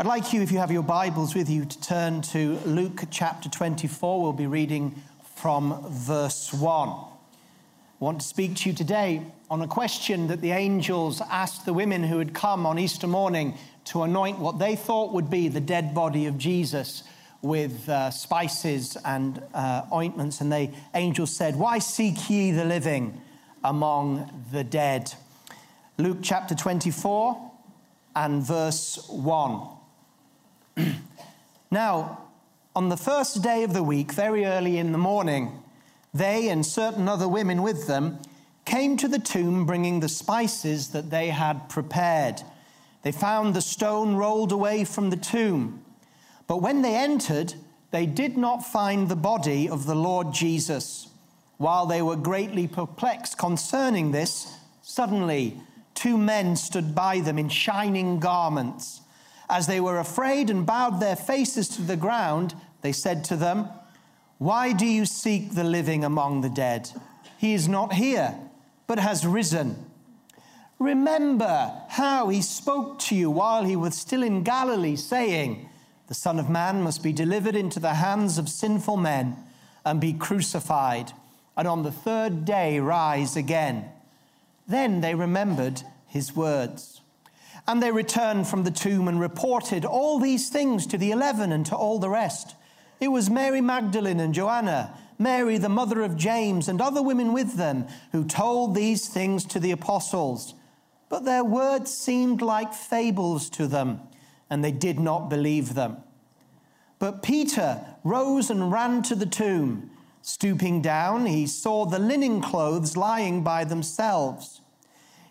I'd like you, if you have your Bibles with you, to turn to Luke chapter 24. We'll be reading from verse 1. I want to speak to you today on a question that the angels asked the women who had come on Easter morning to anoint what they thought would be the dead body of Jesus with uh, spices and uh, ointments. And the angels said, Why seek ye the living among the dead? Luke chapter 24 and verse 1. Now, on the first day of the week, very early in the morning, they and certain other women with them came to the tomb bringing the spices that they had prepared. They found the stone rolled away from the tomb. But when they entered, they did not find the body of the Lord Jesus. While they were greatly perplexed concerning this, suddenly two men stood by them in shining garments. As they were afraid and bowed their faces to the ground, they said to them, Why do you seek the living among the dead? He is not here, but has risen. Remember how he spoke to you while he was still in Galilee, saying, The Son of Man must be delivered into the hands of sinful men and be crucified, and on the third day rise again. Then they remembered his words. And they returned from the tomb and reported all these things to the eleven and to all the rest. It was Mary Magdalene and Joanna, Mary, the mother of James, and other women with them who told these things to the apostles. But their words seemed like fables to them, and they did not believe them. But Peter rose and ran to the tomb. Stooping down, he saw the linen clothes lying by themselves.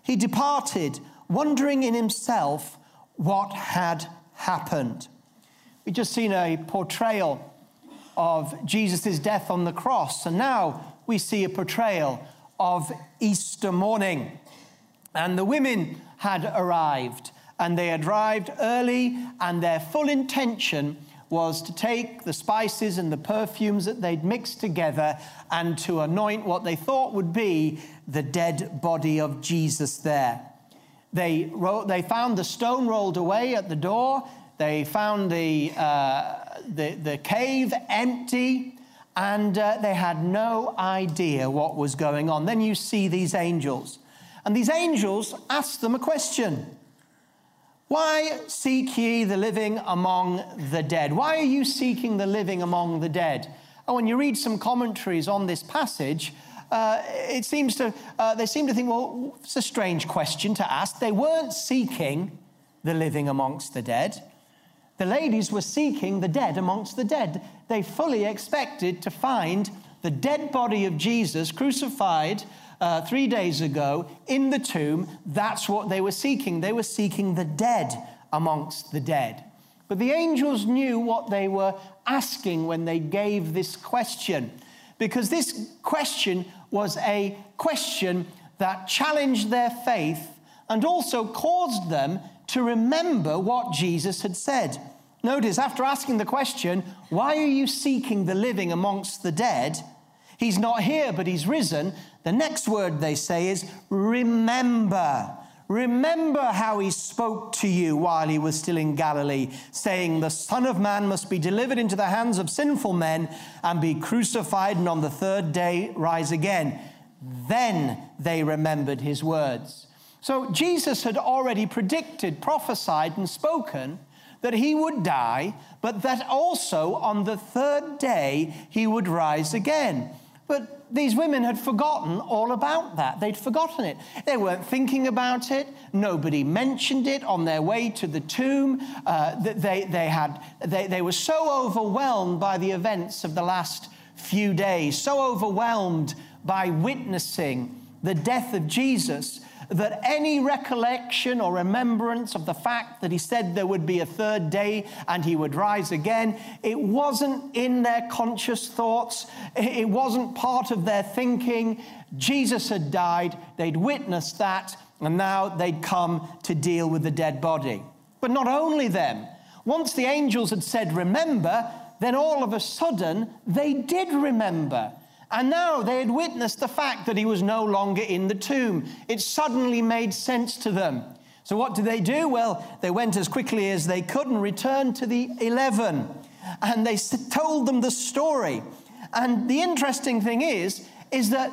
He departed, wondering in himself what had happened. We've just seen a portrayal of Jesus' death on the cross, and now we see a portrayal of Easter morning. And the women had arrived, and they had arrived early, and their full intention was to take the spices and the perfumes that they'd mixed together and to anoint what they thought would be the dead body of Jesus there. They, wrote, they found the stone rolled away at the door. They found the, uh, the, the cave empty, and uh, they had no idea what was going on. Then you see these angels. And these angels ask them a question Why seek ye the living among the dead? Why are you seeking the living among the dead? And when you read some commentaries on this passage, uh, it seems to, uh, they seem to think, well, it's a strange question to ask. They weren't seeking the living amongst the dead. The ladies were seeking the dead amongst the dead. They fully expected to find the dead body of Jesus crucified uh, three days ago in the tomb. That's what they were seeking. They were seeking the dead amongst the dead. But the angels knew what they were asking when they gave this question, because this question was a question that challenged their faith and also caused them to remember what Jesus had said. Notice, after asking the question, Why are you seeking the living amongst the dead? He's not here, but he's risen. The next word they say is remember. Remember how he spoke to you while he was still in Galilee, saying, The Son of Man must be delivered into the hands of sinful men and be crucified, and on the third day rise again. Then they remembered his words. So Jesus had already predicted, prophesied, and spoken that he would die, but that also on the third day he would rise again. But these women had forgotten all about that. They'd forgotten it. They weren't thinking about it. Nobody mentioned it on their way to the tomb. Uh, they, they, had, they, they were so overwhelmed by the events of the last few days, so overwhelmed by witnessing the death of Jesus that any recollection or remembrance of the fact that he said there would be a third day and he would rise again, it wasn't in their conscious thoughts, it wasn't part of their thinking. Jesus had died, they'd witnessed that, and now they'd come to deal with the dead body. But not only them, once the angels had said, Remember, then all of a sudden they did remember. And now they had witnessed the fact that he was no longer in the tomb. It suddenly made sense to them. So, what did they do? Well, they went as quickly as they could and returned to the 11. And they told them the story. And the interesting thing is, is that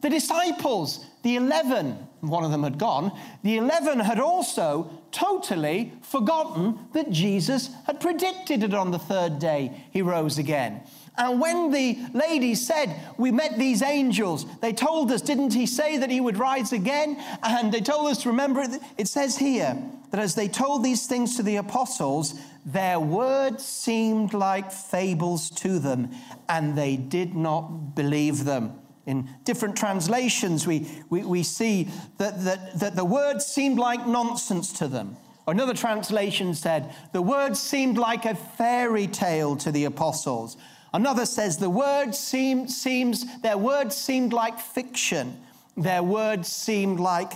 the disciples, the 11, one of them had gone, the 11 had also totally forgotten that Jesus had predicted it on the third day he rose again. And when the lady said, We met these angels, they told us, didn't he say that he would rise again? And they told us to remember it. It says here that as they told these things to the apostles, their words seemed like fables to them, and they did not believe them. In different translations, we, we, we see that, that, that the words seemed like nonsense to them. Another translation said, the words seemed like a fairy tale to the apostles. Another says, the word seemed, seems, their words seemed like fiction. Their words seemed like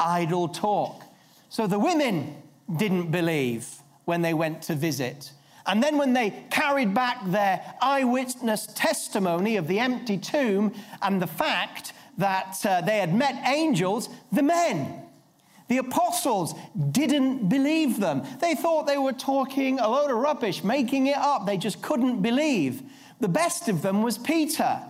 idle talk. So the women didn't believe when they went to visit. And then, when they carried back their eyewitness testimony of the empty tomb and the fact that uh, they had met angels, the men, the apostles, didn't believe them. They thought they were talking a load of rubbish, making it up. They just couldn't believe. The best of them was Peter.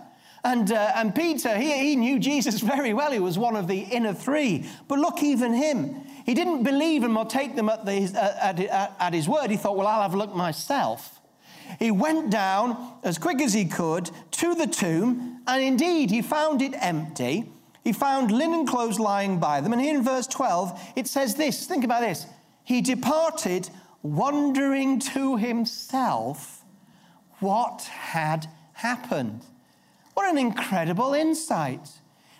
And, uh, and Peter, he, he knew Jesus very well. He was one of the inner three. But look, even him, he didn't believe him or take them at, the, at, at, at his word. He thought, well, I'll have a look myself. He went down as quick as he could to the tomb, and indeed, he found it empty. He found linen clothes lying by them. And here in verse 12, it says this think about this. He departed, wondering to himself what had happened. What an incredible insight.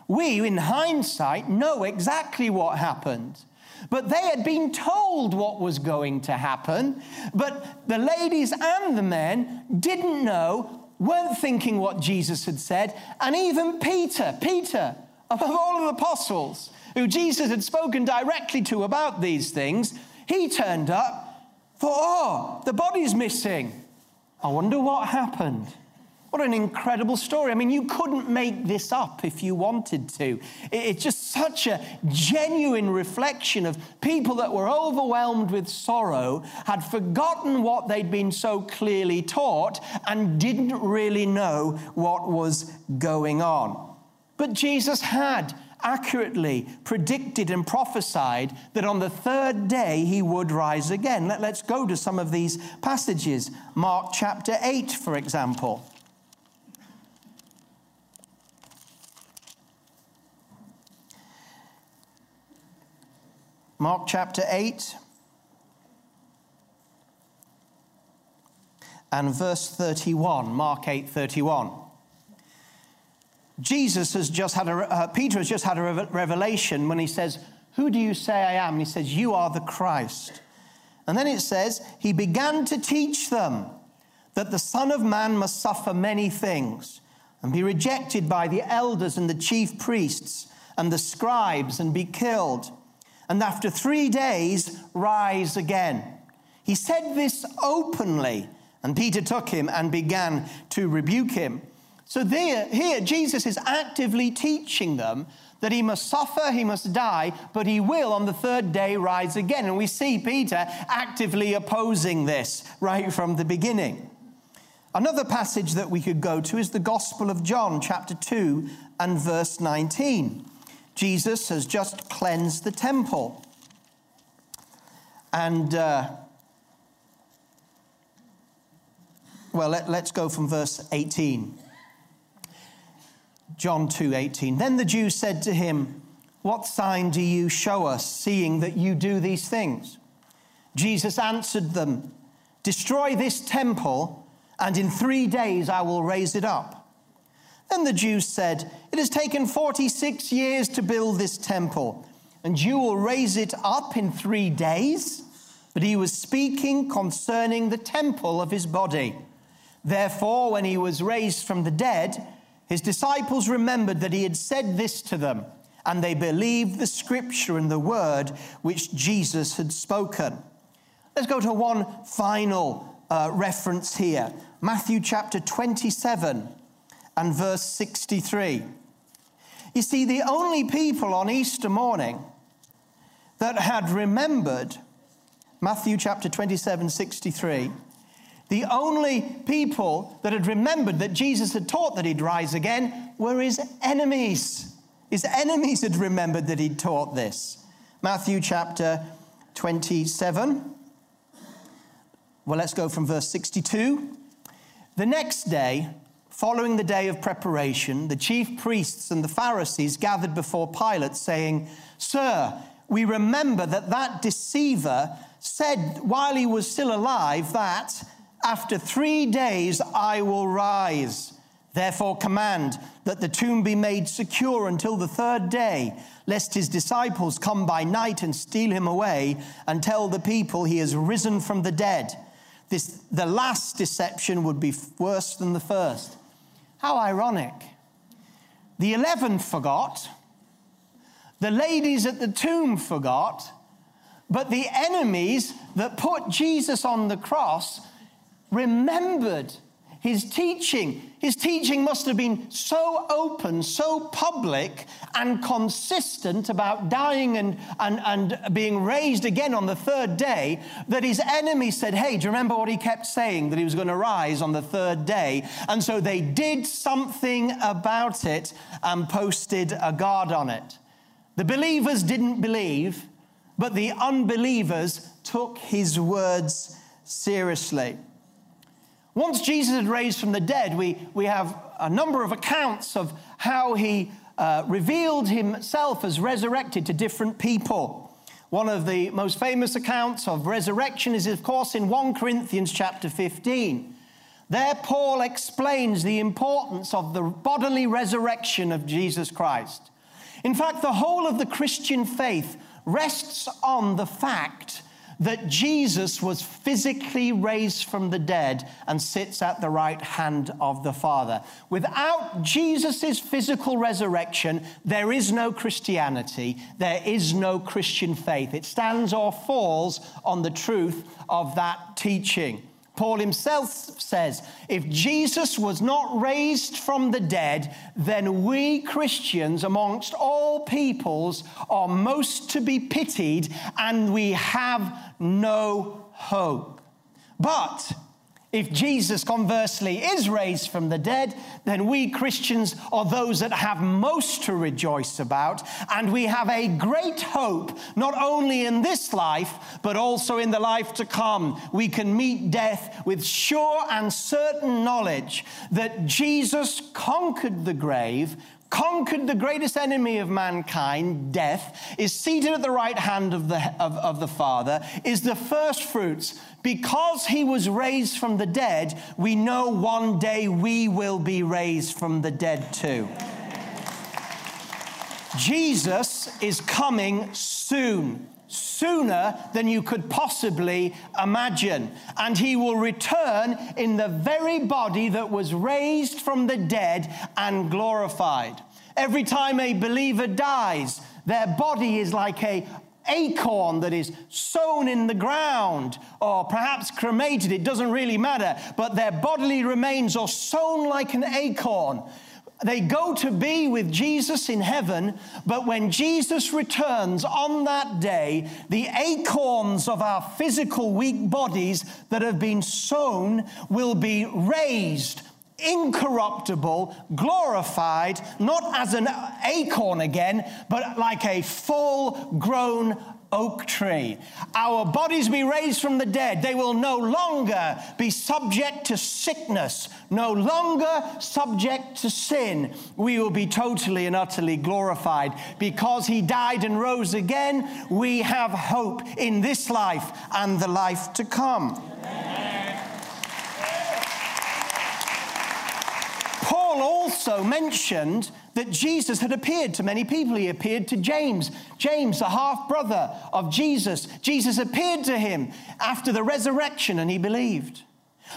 We, in hindsight, know exactly what happened. But they had been told what was going to happen, but the ladies and the men didn't know, weren't thinking what Jesus had said, and even Peter, Peter, above all the apostles, who Jesus had spoken directly to about these things, he turned up, thought, oh, the body's missing. I wonder what happened. What an incredible story. I mean, you couldn't make this up if you wanted to. It's just such a genuine reflection of people that were overwhelmed with sorrow, had forgotten what they'd been so clearly taught, and didn't really know what was going on. But Jesus had accurately predicted and prophesied that on the third day he would rise again. Let, us go to some of these passages. Mark chapter 8, for example. Mark chapter 8 and verse 31. Mark 8 31. Jesus has just had a, uh, Peter has just had a revelation when he says, Who do you say I am? And he says, You are the Christ. And then it says, He began to teach them that the Son of Man must suffer many things and be rejected by the elders and the chief priests and the scribes and be killed and after three days rise again. He said this openly, and Peter took him and began to rebuke him. So there, here, Jesus is actively teaching them that he must suffer, he must die, but he will on the third day rise again. And we see Peter actively opposing this right from the beginning. Another passage that we could go to is the Gospel of John, chapter 2 and verse 19. Jesus has just cleansed the temple. And, uh, well, let, us go from verse 18. John 2 18. Then the Jews said to him, What sign do you show us, seeing that you do these things? Jesus answered them, Destroy this temple, and in three days I will raise it up. Then the Jews said, It has taken 46 years to build this temple, and you will raise it up in three days? But he was speaking concerning the temple of his body. Therefore, when he was raised from the dead, his disciples remembered that he had said this to them, and they believed the scripture and the word which Jesus had spoken. Let's go to one final uh, reference here Matthew chapter 27 and verse 63. You see, the only people on Easter morning that had remembered, Matthew chapter 27, 63, the only people that had remembered that Jesus had taught that he'd rise again were his enemies. His enemies had remembered that he'd taught this. Matthew chapter 27. Well, let's go from verse 62. The next day, following the day of preparation, the chief priests and the Pharisees gathered before Pilate, saying, Sir, we remember that that deceiver said while he was still alive that after three days I will rise. Therefore, command that the tomb be made secure until the third day, lest his disciples come by night and steal him away and tell the people he has risen from the dead. This, the last deception would be worse than the first. How ironic. The eleven forgot, the ladies at the tomb forgot, but the enemies that put Jesus on the cross remembered his teaching. His teaching must have been so open, so public, and consistent about dying and, and, and being raised again on the third day that his enemies said, Hey, do you remember what he kept saying? That he was going to rise on the third day. And so they did something about it and posted a guard on it. The believers didn't believe, but the unbelievers took his words seriously. Once Jesus had raised from the dead, we, we have a number of accounts of how he uh, revealed himself as resurrected to different people. One of the most famous accounts of resurrection is, of course, in 1 Corinthians chapter 15. There, Paul explains the importance of the bodily resurrection of Jesus Christ. In fact, the whole of the Christian faith rests on the fact that Jesus was physically raised from the dead and sits at the right hand of the Father. Without Jesus' physical resurrection, there is no Christianity, there is no Christian faith. It stands or falls on the truth of that teaching. Paul himself says, if Jesus was not raised from the dead, then we Christians amongst all peoples are most to be pitied and we have no hope. But if Jesus, conversely, is raised from the dead, then we Christians are those that have most to rejoice about, and we have a great hope, not only in this life, but also in the life to come. We can meet death with sure and certain knowledge that Jesus conquered the grave, conquered the greatest enemy of mankind, death, is seated at the right hand of the, of, of, the Father, is the first fruits. Because he was raised from the dead, we know one day we will be raised from the dead too. Jesus is coming soon sooner than you could possibly imagine. And he will return in the very body that was raised from the dead and glorified. Every time a believer dies, their body is like a acorn that is sown in the ground or perhaps cremated, it doesn't really matter, but their bodily remains are sown like an acorn. They go to be with Jesus in heaven, but when Jesus returns on that day, the acorns of our physical weak bodies that have been sown will be raised incorruptible, glorified, not as an acorn again, but like a full grown oak tree. Our bodies be raised from the dead. They will no longer be subject to sickness, no longer subject to sin. We will be totally and utterly glorified. Because he died and rose again, we have hope in this life and the life to come. Paul also mentioned that Jesus had appeared to many people. He appeared to James, James, the half brother of Jesus. Jesus appeared to him after the resurrection and he believed.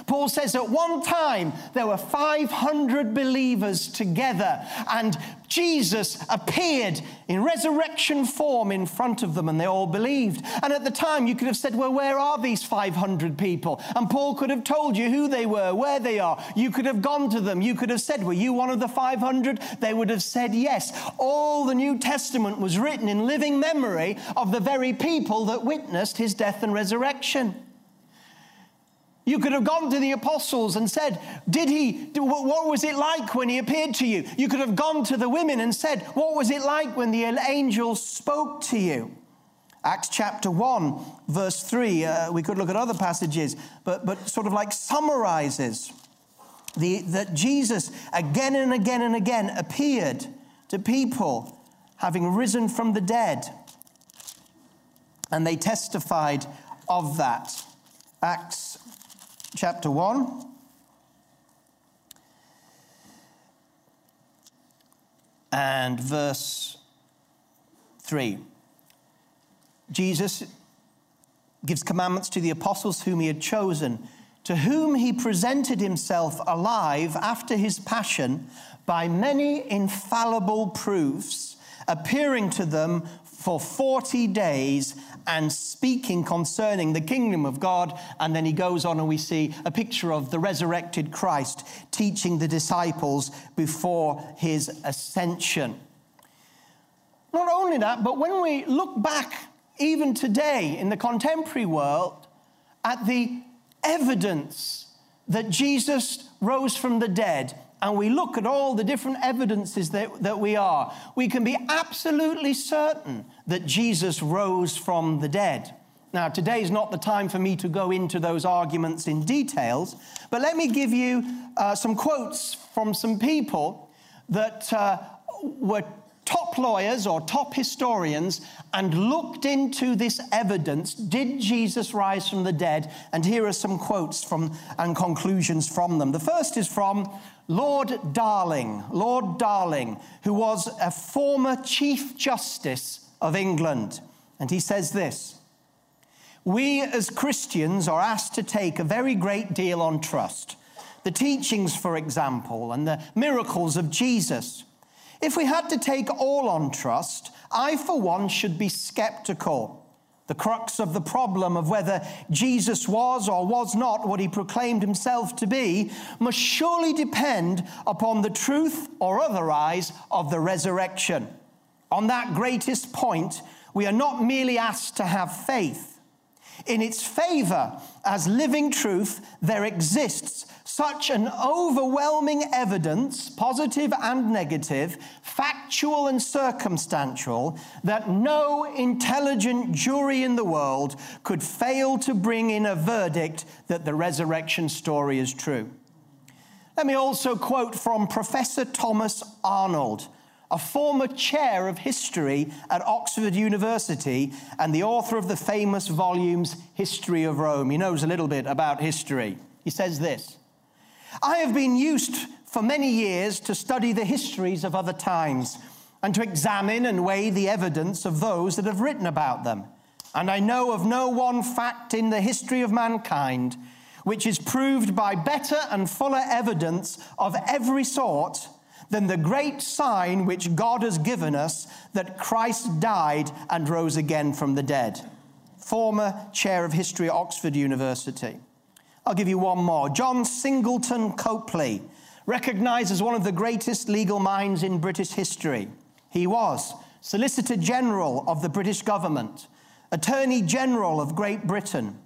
Paul says at one time there were 500 believers together, and Jesus appeared in resurrection form in front of them, and they all believed. And at the time, you could have said, Well, where are these 500 people? And Paul could have told you who they were, where they are. You could have gone to them. You could have said, Were you one of the 500? They would have said yes. All the New Testament was written in living memory of the very people that witnessed his death and resurrection. You could have gone to the apostles and said, Did he, what was it like when he appeared to you? You could have gone to the women and said, What was it like when the angel spoke to you? Acts chapter 1, verse 3, uh, we could look at other passages, but, but sort of like summarizes the, that Jesus again and again and again appeared to people having risen from the dead. And they testified of that. Acts chapter 1. And verse 3. Jesus gives commandments to the apostles whom he had chosen, to whom he presented himself alive after his passion by many infallible proofs, appearing to them for 40 days and speaking concerning the kingdom of God. And then he goes on, and we see a picture of the resurrected Christ teaching the disciples before his ascension. Not only that, but when we look back, even today in the contemporary world, at the evidence that Jesus rose from the dead and we look at all the different evidences that, that we are, we can be absolutely certain that Jesus rose from the dead. Now, today is not the time for me to go into those arguments in details, but let me give you uh, some quotes from some people that uh, were top lawyers or top historians and looked into this evidence. Did Jesus rise from the dead? And here are some quotes from and conclusions from them. The first is from Lord Darling, Lord Darling, who was a former Chief Justice of England. And he says this We as Christians are asked to take a very great deal on trust. The teachings, for example, and the miracles of Jesus. If we had to take all on trust, I, for one, should be skeptical. The crux of the problem of whether Jesus was or was not what he proclaimed himself to be must surely depend upon the truth or otherwise of the resurrection. On that greatest point, we are not merely asked to have faith. In its favor, as living truth, there exists such an overwhelming evidence, positive and negative, factual and circumstantial, that no intelligent jury in the world could fail to bring in a verdict that the resurrection story is true. Let me also quote from Professor Thomas Arnold, a former chair of history at Oxford University and the author of the famous volumes History of Rome. He knows a little bit about history. He says this. I have been used for many years to study the histories of other times and to examine and weigh the evidence of those that have written about them. And I know of no one fact in the history of mankind which is proved by better and fuller evidence of every sort than the great sign which God has given us that Christ died and rose again from the dead. Former chair of history at Oxford University. I'll give you one more. John Singleton Copley, recognized as one of the greatest legal minds in British history. He was Solicitor General of the British government, Attorney General of Great Britain,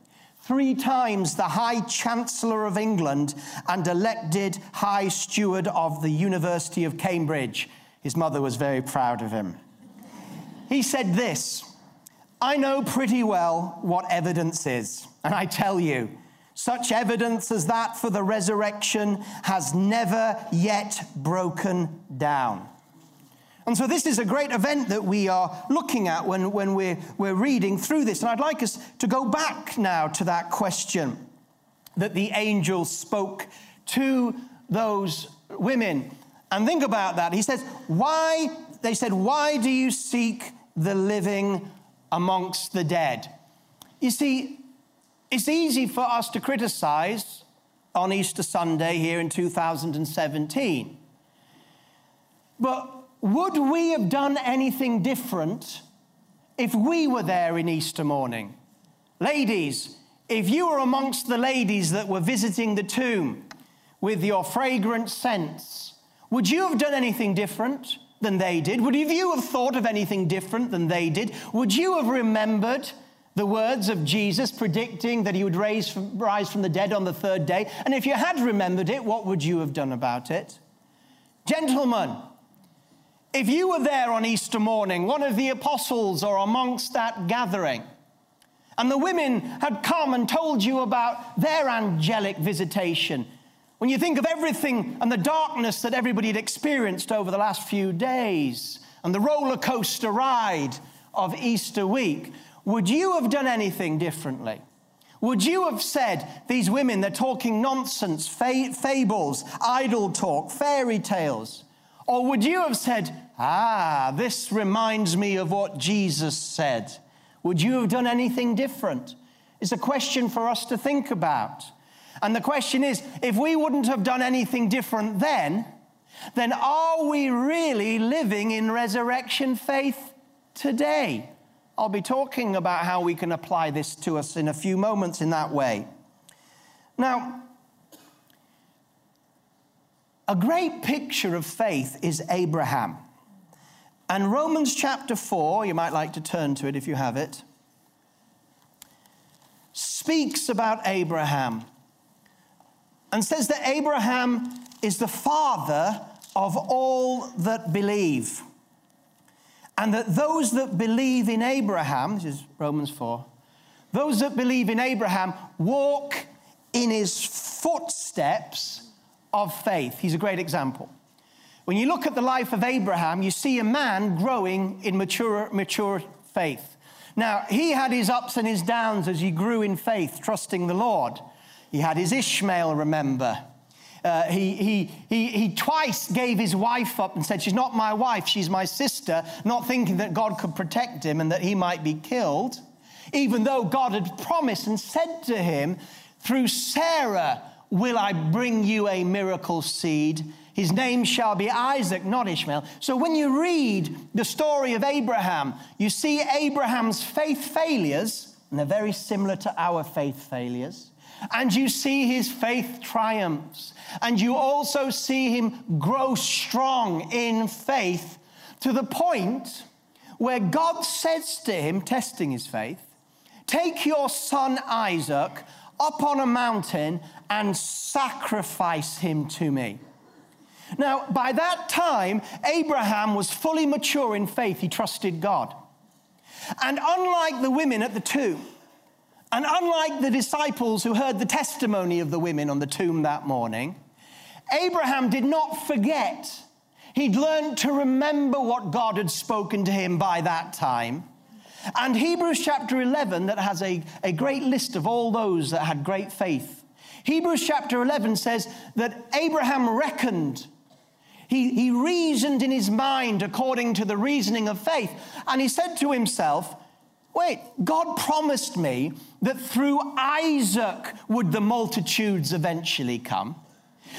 three times the High Chancellor of England, and elected High Steward of the University of Cambridge. His mother was very proud of him. He said this I know pretty well what evidence is, and I tell you, such evidence as that for the resurrection has never yet broken down. And so, this is a great event that we are looking at when, when we're, we're reading through this. And I'd like us to go back now to that question that the angel spoke to those women. And think about that. He says, Why, they said, Why do you seek the living amongst the dead? You see, it's easy for us to criticize on Easter Sunday here in 2017. But would we have done anything different if we were there in Easter morning? Ladies, if you were amongst the ladies that were visiting the tomb with your fragrant scents, would you have done anything different than they did? Would you have thought of anything different than they did? Would you have remembered the words of Jesus predicting that he would raise rise from the dead on the third day? And if you had remembered it, what would you have done about it? Gentlemen, if you were there on Easter morning, one of the apostles or amongst that gathering, and the women had come and told you about their angelic visitation, when you think of everything and the darkness that everybody had experienced over the last few days and the roller coaster ride of Easter week, would you have done anything differently? Would you have said, these women, they're talking nonsense, fables, idle talk, fairy tales? Or would you have said, ah, this reminds me of what Jesus said? Would you have done anything different? It's a question for us to think about. And the question is if we wouldn't have done anything different then, then are we really living in resurrection faith today? I'll be talking about how we can apply this to us in a few moments in that way. Now, a great picture of faith is Abraham. And Romans chapter 4, you might like to turn to it if you have it, speaks about Abraham and says that Abraham is the father of all that believe. And that those that believe in Abraham, this is Romans 4, those that believe in Abraham walk in his footsteps of faith. He's a great example. When you look at the life of Abraham, you see a man growing in mature, mature faith. Now, he had his ups and his downs as he grew in faith, trusting the Lord. He had his Ishmael, remember. Uh, he, he, he, he twice gave his wife up and said, She's not my wife, she's my sister, not thinking that God could protect him and that he might be killed, even though God had promised and said to him, Through Sarah will I bring you a miracle seed. His name shall be Isaac, not Ishmael. So when you read the story of Abraham, you see Abraham's faith failures, and they're very similar to our faith failures and you see his faith triumphs. And you also see him grow strong in faith to the point where God says to him, testing his faith, Take your son Isaac up on a mountain and sacrifice him to me. Now, by that time, Abraham was fully mature in faith. He trusted God. And unlike the women at the tomb, and unlike the disciples who heard the testimony of the women on the tomb that morning, Abraham did not forget. He'd learned to remember what God had spoken to him by that time. And Hebrews chapter 11, that has a, a great list of all those that had great faith. Hebrews chapter 11 says that Abraham reckoned, he, he reasoned in his mind according to the reasoning of faith. And he said to himself, Wait, God promised me that through Isaac would the multitudes eventually come.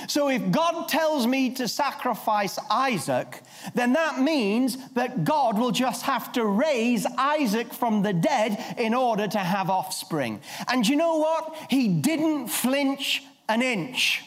So if God tells me to sacrifice Isaac, then that means that God will just have to raise Isaac from the dead in order to have offspring. And you know what? He didn't flinch an inch.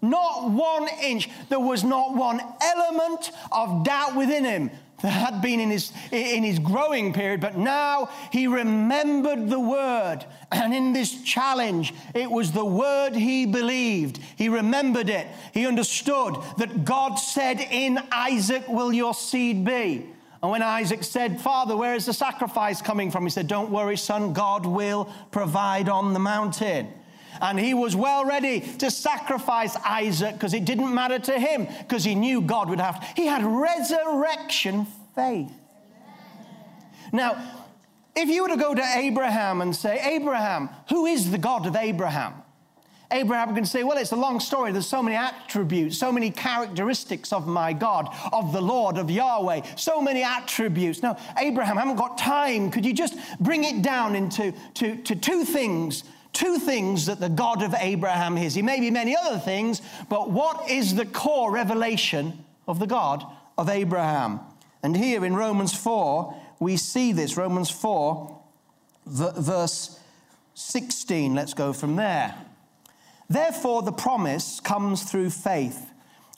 Not one inch. There was not one element of doubt within him had been in his, in his growing period, but now he remembered the word. And in this challenge, it was the word he believed. He remembered it. He understood that God said, In Isaac will your seed be. And when Isaac said, Father, where is the sacrifice coming from? He said, Don't worry, son, God will provide on the mountain. And he was well ready to sacrifice Isaac because it didn't matter to him because he knew God would have. To. He had resurrection faith. Now, if you were to go to Abraham and say, Abraham, who is the God of Abraham? Abraham can say, Well, it's a long story. There's so many attributes, so many characteristics of my God, of the Lord, of Yahweh, so many attributes. Now, Abraham, I haven't got time. Could you just bring it down into to, to two things two things that the God of Abraham is. He may be many other things, but what is the core revelation of the God of Abraham? And here in Romans 4, we see this. Romans 4, verse 16. Let's go from there. Therefore, the promise comes through faith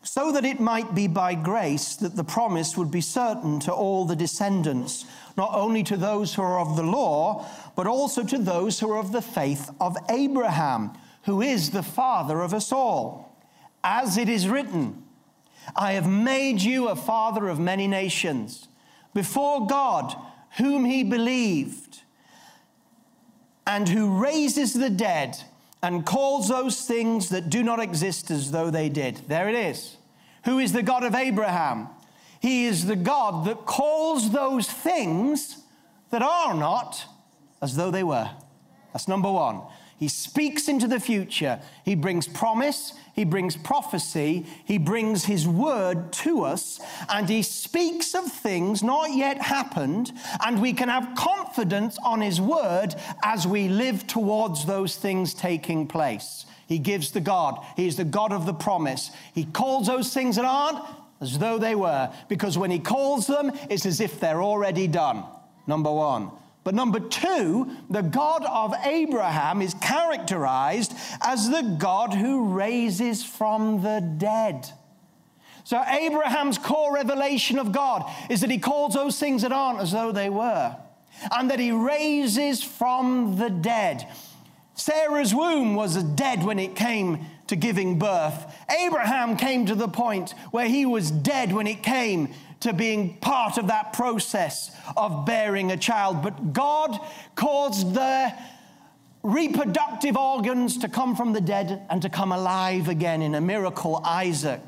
so that it might be by grace that the promise would be certain to all the descendants, not only to those who are of the law, but also to those who are of the faith of Abraham, who is the father of us all. As it is written, I have made you a father of many nations, before God, whom he believed, and who raises the dead and calls those things that do not exist as though they did. There it is. Who is the God of Abraham? He is the God that calls those things that are not as though they were. That's number one. He speaks into the future. He brings promise. He brings prophecy. He brings his word to us. And he speaks of things not yet happened. And we can have confidence on his word as we live towards those things taking place. He gives the God. He is the God of the promise. He calls those things that aren't as though they were. Because when he calls them, it's as if they're already done. Number one. But number two, the God of Abraham is characterized as the God who raises from the dead. So, Abraham's core revelation of God is that he calls those things that aren't as though they were, and that he raises from the dead. Sarah's womb was dead when it came to giving birth. Abraham came to the point where he was dead when it came to being part of that process of bearing a child. But God caused the reproductive organs to come from the dead and to come alive again in a miracle, Isaac.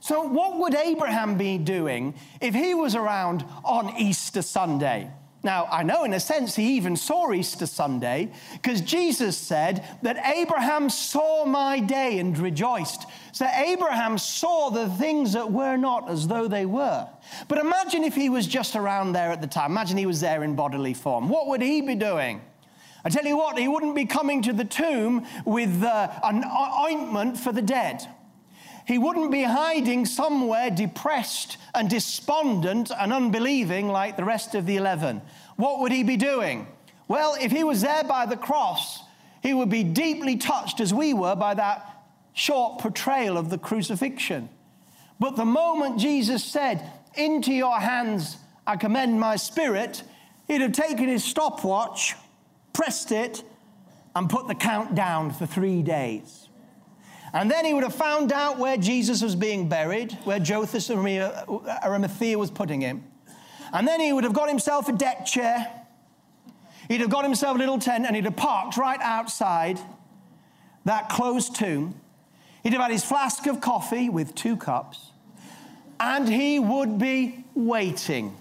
So, what would Abraham be doing if he was around on Easter Sunday? Now, I know in a sense he even saw Easter Sunday because Jesus said that Abraham saw my day and rejoiced. So Abraham saw the things that were not as though they were. But imagine if he was just around there at the time. Imagine he was there in bodily form. What would he be doing? I tell you what, he wouldn't be coming to the tomb with uh, an ointment for the dead. He wouldn't be hiding somewhere depressed and despondent and unbelieving like the rest of the 11. What would he be doing? Well, if he was there by the cross, he would be deeply touched as we were by that short portrayal of the crucifixion. But the moment Jesus said, Into your hands I commend my spirit, he'd have taken his stopwatch, pressed it, and put the count down for three days. And then he would have found out where Jesus was being buried, where Joseph Arimathea uh, was putting him. And then he would have got himself a deck chair. He'd have got himself a little tent and he'd have parked right outside that closed tomb. He'd have had his flask of coffee with two cups. And he would be waiting,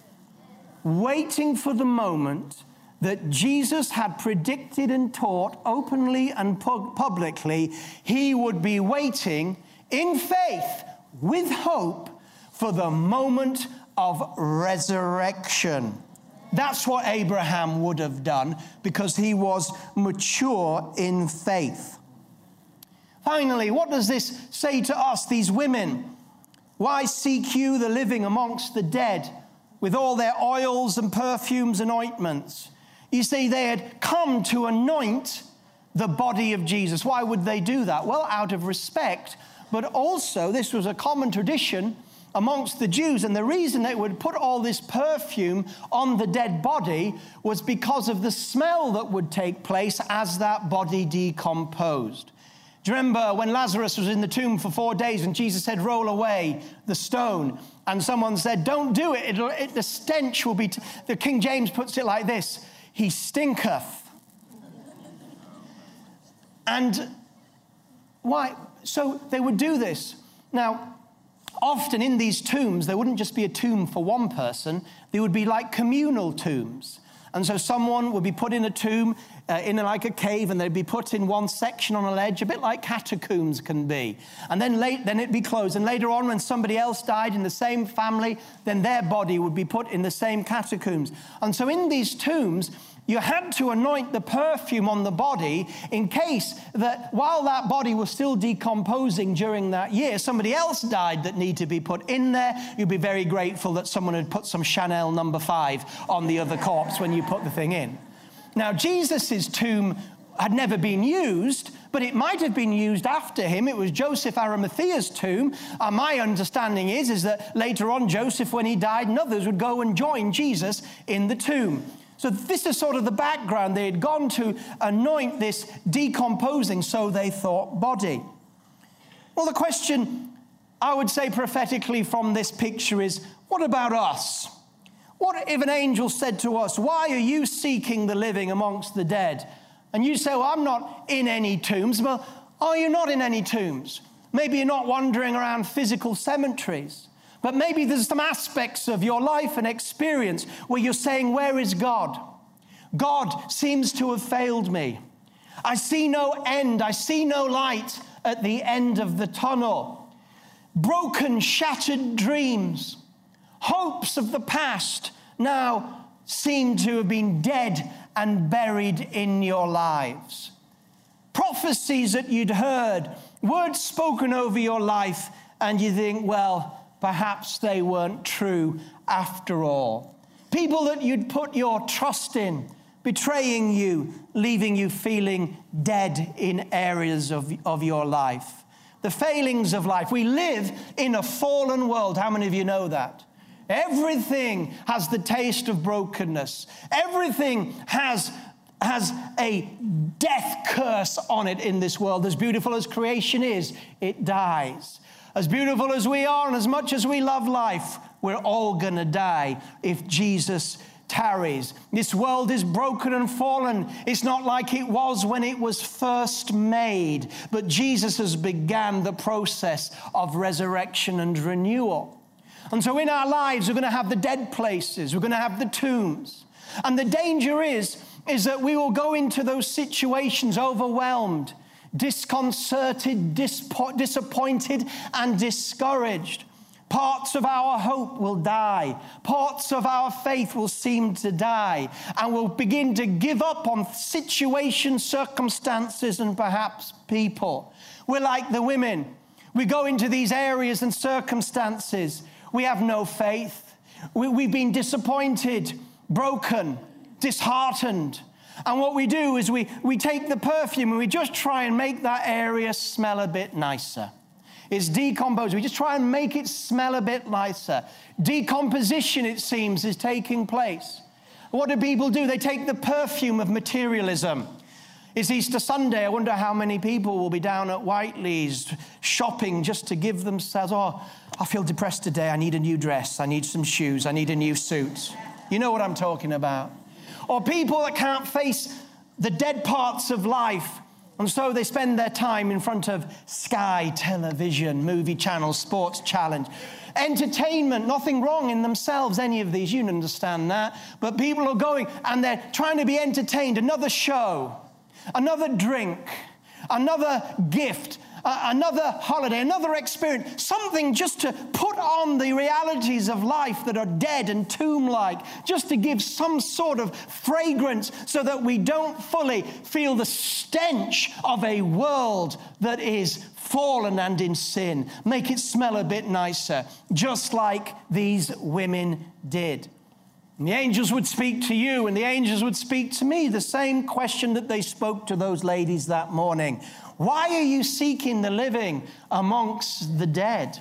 waiting for the moment that Jesus had predicted and taught openly and pu- publicly, he would be waiting in faith with hope for the moment of resurrection. That's what Abraham would have done because he was mature in faith. Finally, what does this say to us, these women? Why seek you the living amongst the dead with all their oils and perfumes and ointments? You see, they had come to anoint the body of Jesus. Why would they do that? Well, out of respect, but also this was a common tradition amongst the Jews. And the reason they would put all this perfume on the dead body was because of the smell that would take place as that body decomposed. Do you remember when Lazarus was in the tomb for four days and Jesus said, Roll away the stone? And someone said, Don't do it. it the stench will be. T-. The King James puts it like this he stinketh. And why? So they would do this. Now, often in these tombs, there wouldn't just be a tomb for one person, they would be like communal tombs. And so someone would be put in a tomb, uh, in like a cave, and they'd be put in one section on a ledge, a bit like catacombs can be. And then, late, then it'd be closed. And later on, when somebody else died in the same family, then their body would be put in the same catacombs. And so in these tombs, you had to anoint the perfume on the body in case that while that body was still decomposing during that year, somebody else died that needed to be put in there. You'd be very grateful that someone had put some Chanel number five on the other corpse when you put the thing in. Now, Jesus' tomb had never been used, but it might have been used after him. It was Joseph Arimathea's tomb. And my understanding is, is that later on, Joseph, when he died, and others would go and join Jesus in the tomb. So, this is sort of the background. They had gone to anoint this decomposing, so they thought, body. Well, the question I would say prophetically from this picture is what about us? What if an angel said to us, Why are you seeking the living amongst the dead? And you say, Well, I'm not in any tombs. Well, are you not in any tombs? Maybe you're not wandering around physical cemeteries. But maybe there's some aspects of your life and experience where you're saying, Where is God? God seems to have failed me. I see no end. I see no light at the end of the tunnel. Broken, shattered dreams, hopes of the past now seem to have been dead and buried in your lives. Prophecies that you'd heard, words spoken over your life, and you think, well, perhaps they weren't true after all. People that you'd put your trust in, betraying you, leaving you feeling dead in areas of, of your life. The failings of life. We live in a fallen world. How many of you know that? Everything has the taste of brokenness. Everything has, has a death curse on it in this world. As beautiful as creation is, it dies. As beautiful as we are and as much as we love life, we're all going to die if Jesus tarries. This world is broken and fallen. It's not like it was when it was first made, but Jesus has begun the process of resurrection and renewal. And so in our lives, we're going to have the dead places, we're going to have the tombs. And the danger is, is that we will go into those situations overwhelmed disconcerted, disappointed, and discouraged. Parts of our hope will die. Parts of our faith will seem to die. And we'll begin to give up on situations, circumstances, and perhaps people. We're like the women. We go into these areas and circumstances. We have no faith. We, have been disappointed, broken, disheartened. And what we do is we, we take the perfume and we just try and make that area smell a bit nicer. It's decomposed. We just try and make it smell a bit nicer. Decomposition, it seems, is taking place. What do people do? They take the perfume of materialism. It's Easter Sunday. I wonder how many people will be down at Whiteley's shopping just to give themselves, oh, I feel depressed today. I need a new dress. I need some shoes. I need a new suit. You know what I'm talking about or people that can't face the dead parts of life. And so they spend their time in front of Sky television, movie channels, sports challenge. Entertainment, nothing wrong in themselves, any of these, you understand that. But people are going and they're trying to be entertained. Another show, another drink, another gift, another holiday, another experience, something just to put on the realities of life that are dead and tomb like, just to give some sort of fragrance so that we don't fully feel the stench of a world that is fallen and in sin. Make it smell a bit nicer, just like these women did. And the angels would speak to you, and the angels would speak to me the same question that they spoke to those ladies that morning why are you seeking the living amongst the dead?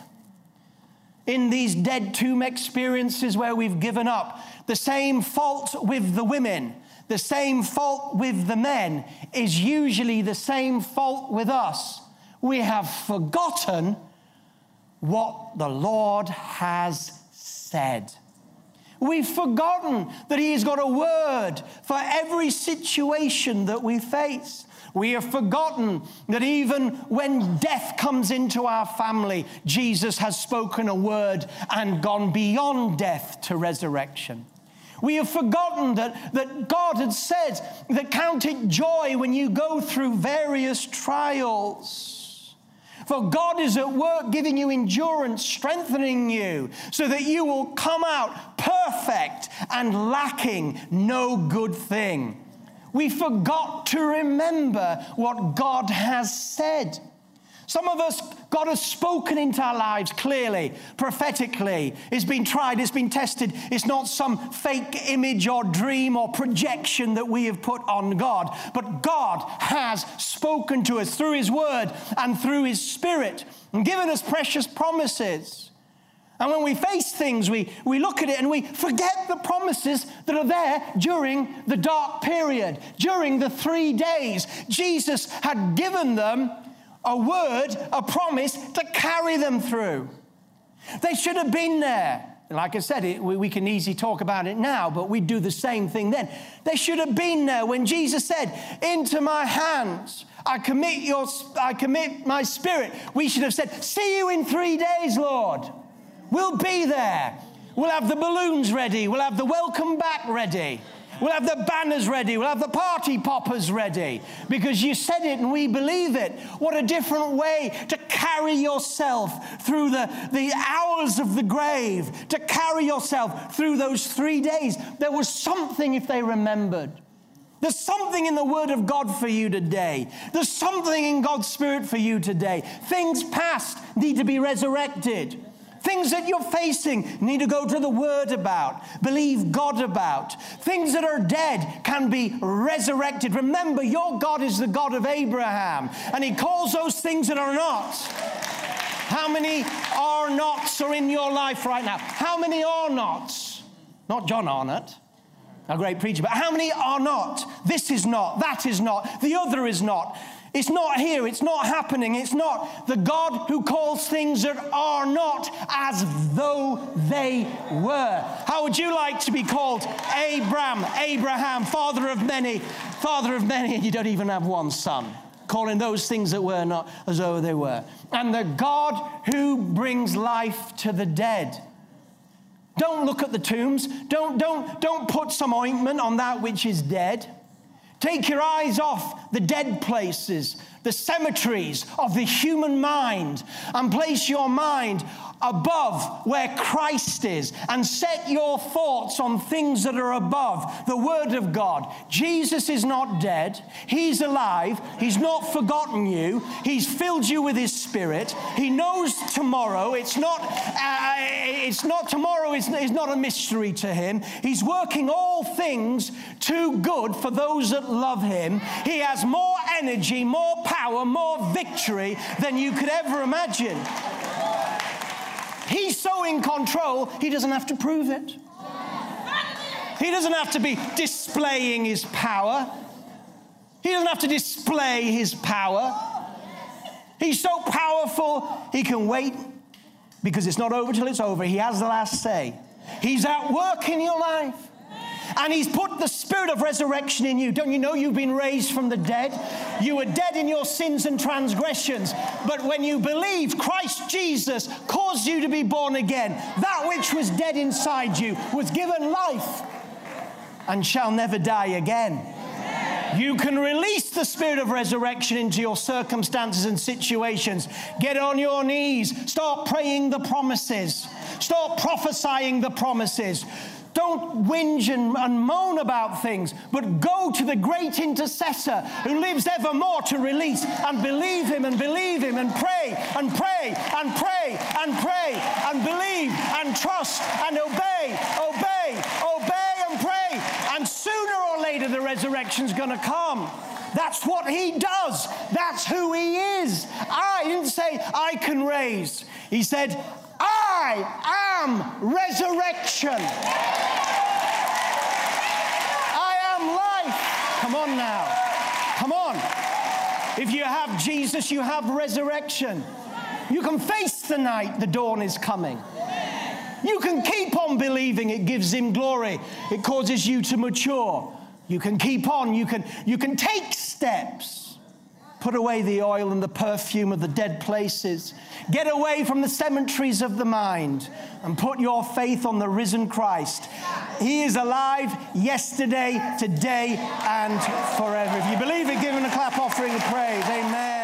In these dead tomb experiences where we've given up, the same fault with the women, the same fault with the men is usually the same fault with us. We have forgotten what the Lord has said. We've forgotten that He's got a word for every situation that we face. We have forgotten that even when death comes into our family, Jesus has spoken a word and gone beyond death to resurrection. We have forgotten that, that God had said that count it joy when you go through various trials. For God is at work giving you endurance, strengthening you, so that you will come out perfect and lacking no good thing. We forgot to remember what God has said. Some of us, God has spoken into our lives clearly, prophetically. It's been tried, it's been tested. It's not some fake image or dream or projection that we have put on God, but God has spoken to us through His Word and through His Spirit and given us precious promises. And when we face things, we, we look at it and we forget the promises that are there during the dark period, during the three days. Jesus had given them a word, a promise to carry them through. They should have been there. Like I said, it, we, we can easily talk about it now, but we do the same thing then. They should have been there when Jesus said, Into my hands I commit, your, I commit my spirit. We should have said, See you in three days, Lord. We'll be there. We'll have the balloons ready. We'll have the welcome back ready. We'll have the banners ready. We'll have the party poppers ready because you said it and we believe it. What a different way to carry yourself through the, the hours of the grave, to carry yourself through those three days. There was something if they remembered. There's something in the Word of God for you today. There's something in God's Spirit for you today. Things past need to be resurrected. Things that you're facing need to go to the Word about, believe God about. Things that are dead can be resurrected. Remember, your God is the God of Abraham, and He calls those things that are not. How many are nots are in your life right now? How many are nots? Not John Arnott, a great preacher, but how many are not? This is not, that is not, the other is not. It's not here. It's not happening. It's not the God who calls things that are not as though they were. How would you like to be called Abram, Abraham, father of many, father of many, and you don't even have one son? Calling those things that were not as though they were. And the God who brings life to the dead. Don't look at the tombs. Don't, don't, don't put some ointment on that which is dead. Take your eyes off the dead places, the cemeteries of the human mind, and place your mind above where Christ is and set your thoughts on things that are above the Word of God. Jesus is not dead, He's alive, He's not forgotten you, He's filled you with His Spirit, He knows tomorrow. It's not, uh, it's not tomorrow is, is not a mystery to Him. He's working all things to good for those that love Him. He has more energy, more power, more victory than you could ever imagine. He's so in control, he doesn't have to prove it. He doesn't have to be displaying his power. He doesn't have to display his power. He's so powerful, he can wait because it's not over till it's over. He has the last say. He's at work in your life. And he's put the spirit of resurrection in you. Don't you know you've been raised from the dead? You were dead in your sins and transgressions. But when you believe Christ Jesus caused you to be born again, that which was dead inside you was given life and shall never die again. You can release the spirit of resurrection into your circumstances and situations. Get on your knees. Start praying the promises. Start prophesying the promises. Don't whinge and, and, moan about things, but go to the great intercessor who lives evermore to release and believe him and believe him and pray and pray and pray and pray and believe and trust and obey, obey, obey and pray. And sooner or later, the resurrection's going to come. That's what he does. That's who he is. I didn't say I can raise. He said, I am resurrection. I am life. Come on now. Come on. If you have Jesus, you have resurrection. You can face the night, the dawn is coming. You can keep on believing, it gives him glory, it causes you to mature. You can keep on, you can, you can take steps. Put away the oil and the perfume of the dead places. Get away from the cemeteries of the mind and put your faith on the risen Christ. He is alive yesterday, today, and forever. If you believe it, give him a clap offering of prayer.